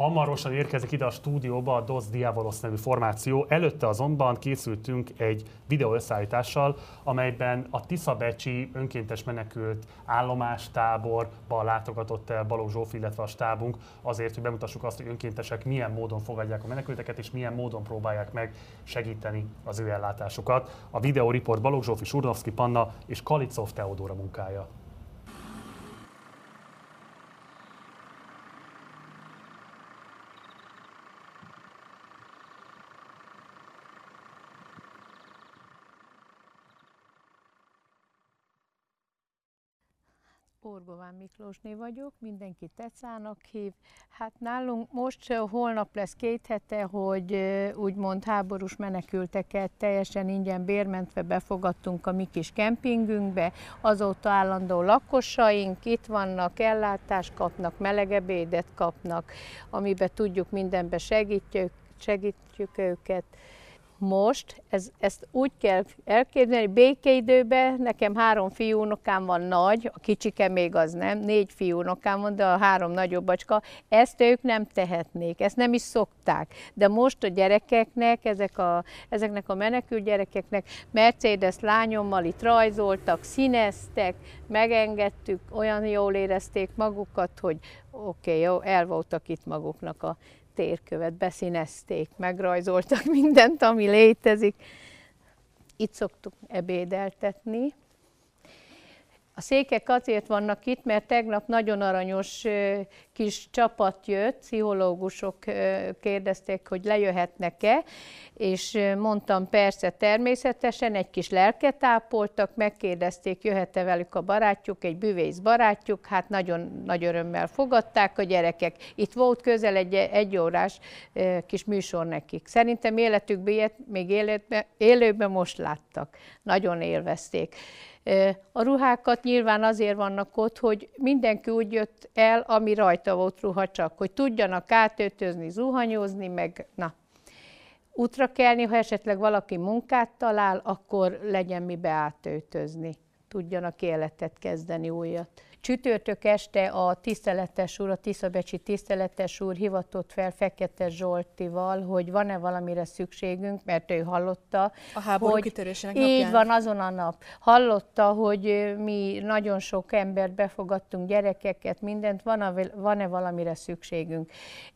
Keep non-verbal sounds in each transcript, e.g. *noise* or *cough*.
Hamarosan érkezik ide a stúdióba a Dos Diavolos nevű formáció. Előtte azonban készültünk egy videó összeállítással, amelyben a Tiszabecsi önkéntes menekült állomástáborba látogatott el Balogh Zsófi, illetve a stábunk azért, hogy bemutassuk azt, hogy önkéntesek milyen módon fogadják a menekülteket, és milyen módon próbálják meg segíteni az ő ellátásukat. A videó riport Balogh Zsófi, Surnovszki Panna és Kalicov Teodóra munkája. Orgován Miklósné vagyok, mindenki Tecának hív. Hát nálunk most holnap lesz két hete, hogy úgymond háborús menekülteket teljesen ingyen bérmentve befogadtunk a mi kis kempingünkbe. Azóta állandó lakosaink itt vannak, ellátást kapnak, melegebédet kapnak, amiben tudjuk mindenbe segítjük, segítjük őket most, ez, ezt úgy kell elképzelni, békeidőben nekem három fiúnokám van nagy, a kicsike még az nem, négy fiúnokám van, de a három nagyobb bacska, ezt ők nem tehetnék, ezt nem is szokták. De most a gyerekeknek, ezek a, ezeknek a menekült gyerekeknek Mercedes lányommal itt rajzoltak, színeztek, megengedtük, olyan jól érezték magukat, hogy oké, okay, jó, el voltak itt maguknak a térkövet beszínezték, megrajzoltak *laughs* mindent, ami létezik. Itt szoktuk ebédeltetni. A székek azért vannak itt, mert tegnap nagyon aranyos kis csapat jött, pszichológusok kérdezték, hogy lejöhetnek-e, és mondtam persze természetesen, egy kis lelket ápoltak, megkérdezték, jöhet-e velük a barátjuk, egy büvész barátjuk, hát nagyon nagy örömmel fogadták a gyerekek. Itt volt közel egy, egy órás kis műsor nekik. Szerintem életükben ilyet még életben, élőben most láttak. Nagyon élvezték. A ruhákat nyilván azért vannak ott, hogy mindenki úgy jött el, ami rajta volt ruha csak, hogy tudjanak átöltözni, zuhanyozni, meg na. Útra kelni, ha esetleg valaki munkát talál, akkor legyen mibe átöltözni. Tudjanak életet kezdeni újat. Csütörtök este a tiszteletes úr, a Tiszabecsi tiszteletes úr hivatott fel Fekete Zsoltival, hogy van-e valamire szükségünk, mert ő hallotta. A háború hogy kitörésének Így napján? van, azon a nap. Hallotta, hogy mi nagyon sok embert befogadtunk, gyerekeket, mindent, van-e valamire szükségünk.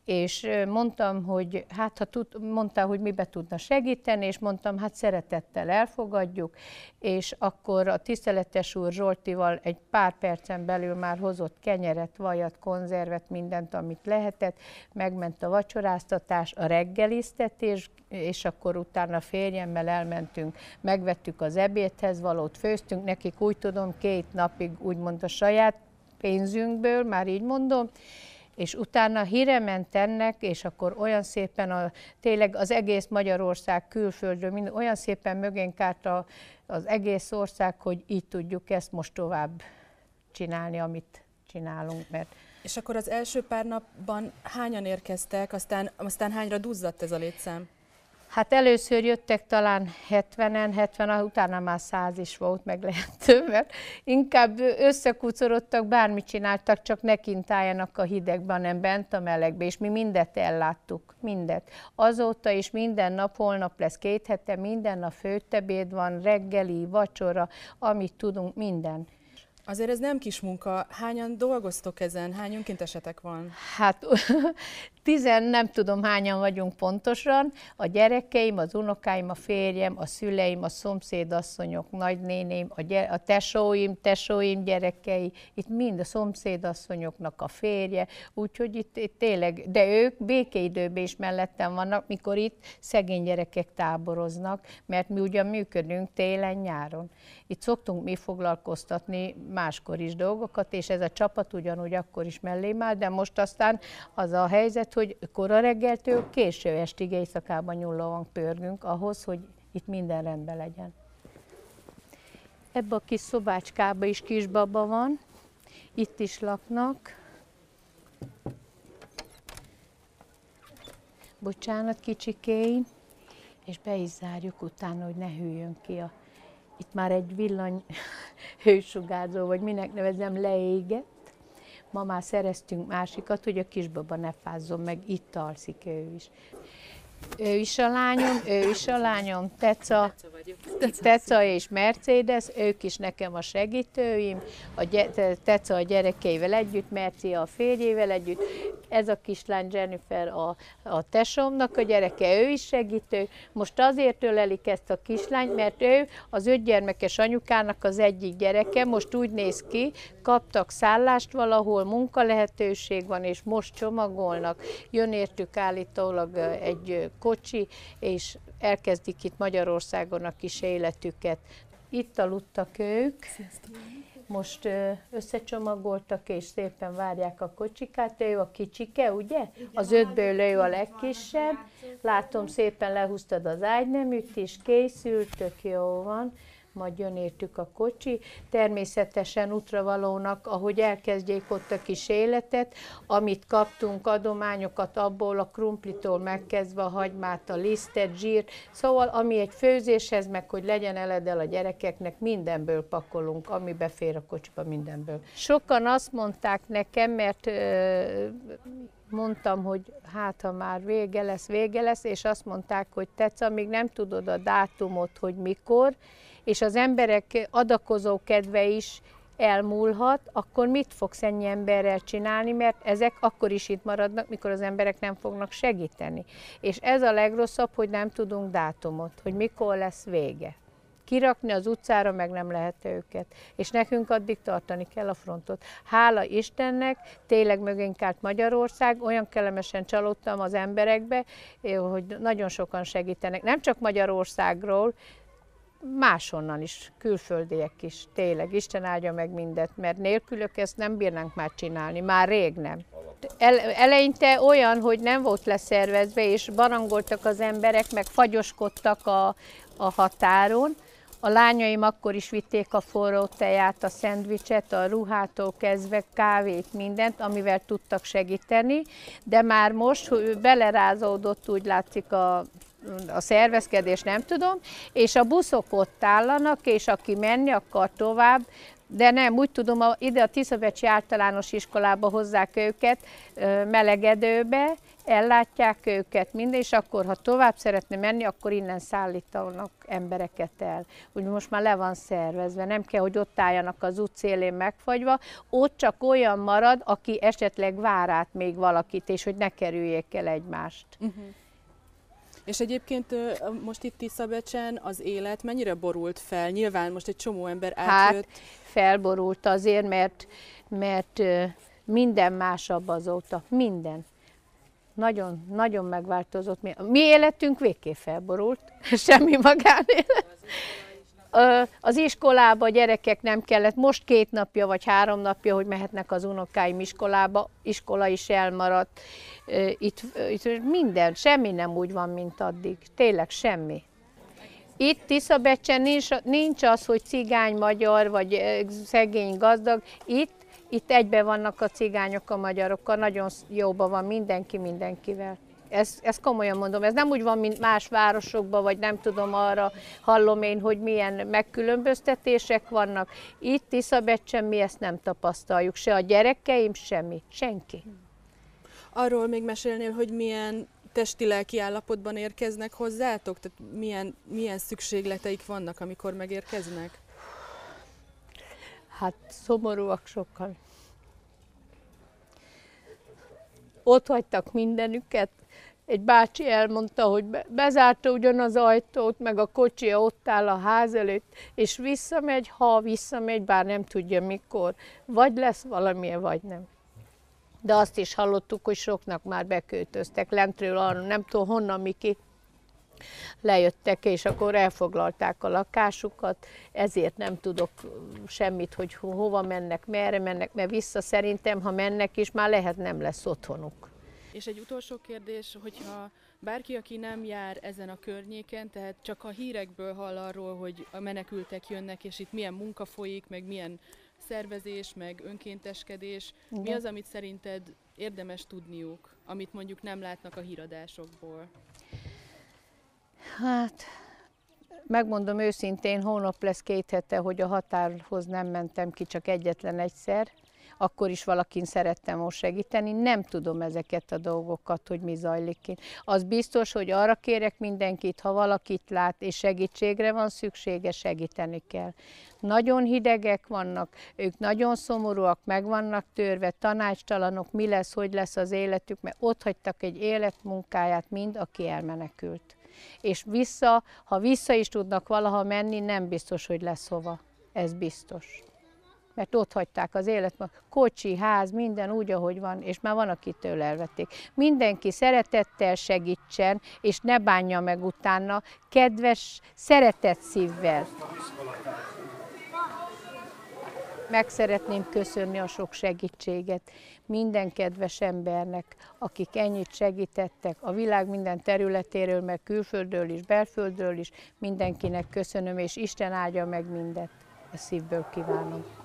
És mondtam, hogy hát ha tud, mondta, hogy mibe tudna segíteni, és mondtam, hát szeretettel elfogadjuk, és akkor a tiszteletes úr Zsoltival egy pár percen belül már hozott kenyeret, vajat, konzervet, mindent, amit lehetett, megment a vacsoráztatás, a reggeliztetés, és akkor utána férjemmel elmentünk, megvettük az ebédhez valót, főztünk. Nekik, úgy tudom, két napig úgymond a saját pénzünkből, már így mondom, és utána híre ment ennek, és akkor olyan szépen a, tényleg az egész Magyarország külföldről, mind, olyan szépen mögénk állt a, az egész ország, hogy így tudjuk ezt most tovább csinálni, amit csinálunk, mert És akkor az első pár napban hányan érkeztek, aztán, aztán hányra duzzadt ez a létszám? Hát először jöttek talán 70-en, 70 utána már 100 is volt, meg lehet több, mert inkább összekucorodtak, bármit csináltak, csak ne kint álljanak a hidegben, hanem bent a melegbe, és mi mindet elláttuk, mindet. Azóta is minden nap, holnap lesz két hete, minden nap főtebéd van, reggeli, vacsora, amit tudunk, minden. Azért ez nem kis munka. Hányan dolgoztok ezen? Hány önkéntesetek van? Hát *laughs* tizen, nem tudom hányan vagyunk pontosan, a gyerekeim, az unokáim, a férjem, a szüleim, a szomszédasszonyok, nagynéném, a, gyere, a tesóim, tesóim gyerekei, itt mind a szomszédasszonyoknak a férje, úgyhogy itt, itt tényleg, de ők békeidőben is mellettem vannak, mikor itt szegény gyerekek táboroznak, mert mi ugyan működünk télen-nyáron. Itt szoktunk mi foglalkoztatni máskor is dolgokat, és ez a csapat ugyanúgy akkor is mellém áll, de most aztán az a helyzet, hogy kora reggeltől késő estig éjszakában nyullóan pörgünk ahhoz, hogy itt minden rendben legyen. Ebbe a kis szobácskába is kisbaba van, itt is laknak. Bocsánat, kicsikéim, és be is zárjuk utána, hogy ne hűljön ki a... Itt már egy villany hősugárzó, vagy minek nevezem, leégett Ma már szereztünk másikat, hogy a kisbaba ne fázzon meg, itt alszik ő is. Ő is a lányom, ő is a lányom, Teca, Teca és Mercedes, ők is nekem a segítőim, a Teca a gyerekeivel együtt, Merci a férjével együtt, ez a kislány Jennifer a, a tesómnak a gyereke, ő is segítő. Most azért ölelik ezt a kislányt, mert ő az ötgyermekes anyukának az egyik gyereke, most úgy néz ki, kaptak szállást valahol, munkalehetőség van, és most csomagolnak. Jön értük állítólag egy kocsi, és elkezdik itt Magyarországon a kis életüket. Itt aludtak ők. Most összecsomagoltak, és szépen várják a kocsikát. Ő a kicsike, ugye? Az ötből ő a legkisebb. Látom, szépen lehúztad az ágyneműt is, készült, tök jó van majd jön értük a kocsi. Természetesen útravalónak, ahogy elkezdjék ott a kis életet, amit kaptunk, adományokat abból a krumplitól megkezdve a hagymát, a lisztet, zsírt, szóval ami egy főzéshez, meg hogy legyen eledel a gyerekeknek, mindenből pakolunk, ami befér a kocsiba, mindenből. Sokan azt mondták nekem, mert mondtam, hogy hát ha már vége lesz, vége lesz, és azt mondták, hogy tetsz, amíg nem tudod a dátumot, hogy mikor, és az emberek adakozó kedve is elmúlhat, akkor mit fogsz ennyi emberrel csinálni, mert ezek akkor is itt maradnak, mikor az emberek nem fognak segíteni. És ez a legrosszabb, hogy nem tudunk dátumot, hogy mikor lesz vége. Kirakni az utcára meg nem lehet őket. És nekünk addig tartani kell a frontot. Hála Istennek, tényleg mögénk állt Magyarország, olyan kellemesen csalódtam az emberekbe, hogy nagyon sokan segítenek. Nem csak Magyarországról, máshonnan is, külföldiek is, tényleg, Isten áldja meg mindet, mert nélkülök ezt nem bírnánk már csinálni, már rég nem. El, eleinte olyan, hogy nem volt leszervezve, és barangoltak az emberek, meg fagyoskodtak a, a határon, a lányaim akkor is vitték a forró teját, a szendvicset, a ruhától kezdve kávét, mindent, amivel tudtak segíteni, de már most hogy belerázódott, úgy látszik a a szervezkedés, nem tudom, és a buszok ott állanak, és aki menni akar tovább, de nem, úgy tudom, a, ide a Tiszabecsi általános iskolába hozzák őket melegedőbe, ellátják őket minden, és akkor, ha tovább szeretne menni, akkor innen szállítanak embereket el. Úgy most már le van szervezve, nem kell, hogy ott álljanak az utcélén megfagyva, ott csak olyan marad, aki esetleg vár át még valakit, és hogy ne kerüljék el egymást. Uh-huh. És egyébként most itt Tiszabecsen az élet mennyire borult fel? Nyilván most egy csomó ember átjött. Hát felborult azért, mert, mert minden másabb azóta. Minden. Nagyon, nagyon megváltozott. Mi életünk végképp felborult, *laughs* semmi magánélet. Az iskolába a gyerekek nem kellett, most két napja vagy három napja, hogy mehetnek az unokáim iskolába, iskola is elmaradt. Itt, itt minden, semmi nem úgy van, mint addig. Tényleg semmi. Itt Tiszabecsen nincs, nincs az, hogy cigány magyar, vagy szegény gazdag. Itt, itt egybe vannak a cigányok a magyarokkal, nagyon jóban van mindenki mindenkivel. Ezt, ezt komolyan mondom, ez nem úgy van, mint más városokban, vagy nem tudom, arra hallom én, hogy milyen megkülönböztetések vannak. Itt Tiszabecsen mi ezt nem tapasztaljuk, se a gyerekeim, semmi, senki. Arról még mesélnél, hogy milyen testi-lelki állapotban érkeznek hozzátok? Tehát milyen, milyen szükségleteik vannak, amikor megérkeznek? Hát szomorúak sokan. Ott hagytak mindenüket, egy bácsi elmondta, hogy bezárta ugyan az ajtót, meg a kocsi ott áll a ház előtt, és visszamegy, ha visszamegy, bár nem tudja mikor. Vagy lesz valamilyen, vagy nem. De azt is hallottuk, hogy soknak már beköltöztek lentről, arra nem tudom honnan, Miki, lejöttek, és akkor elfoglalták a lakásukat, ezért nem tudok semmit, hogy hova mennek, merre mennek, mert vissza szerintem, ha mennek is, már lehet nem lesz otthonuk. És egy utolsó kérdés, hogyha bárki, aki nem jár ezen a környéken, tehát csak a hírekből hall arról, hogy a menekültek jönnek, és itt milyen munka folyik, meg milyen szervezés, meg önkénteskedés, Igen. mi az, amit szerinted érdemes tudniuk, amit mondjuk nem látnak a híradásokból? Hát, megmondom őszintén, hónap lesz két hete, hogy a határhoz nem mentem ki csak egyetlen egyszer, akkor is valakin szerettem most segíteni. Nem tudom ezeket a dolgokat, hogy mi zajlik ki. Az biztos, hogy arra kérek mindenkit, ha valakit lát és segítségre van szüksége, segíteni kell. Nagyon hidegek vannak, ők nagyon szomorúak, meg vannak törve, tanácstalanok, mi lesz, hogy lesz az életük, mert ott hagytak egy életmunkáját mind, aki elmenekült. És vissza, ha vissza is tudnak valaha menni, nem biztos, hogy lesz hova. Ez biztos mert ott hagyták az életet, kocsi, ház, minden úgy, ahogy van, és már van, akitől elvették. Mindenki szeretettel segítsen, és ne bánja meg utána, kedves, szeretett szívvel. Meg szeretném köszönni a sok segítséget minden kedves embernek, akik ennyit segítettek a világ minden területéről, meg külföldről is, belföldről is, mindenkinek köszönöm, és Isten áldja meg mindet. A szívből kívánom.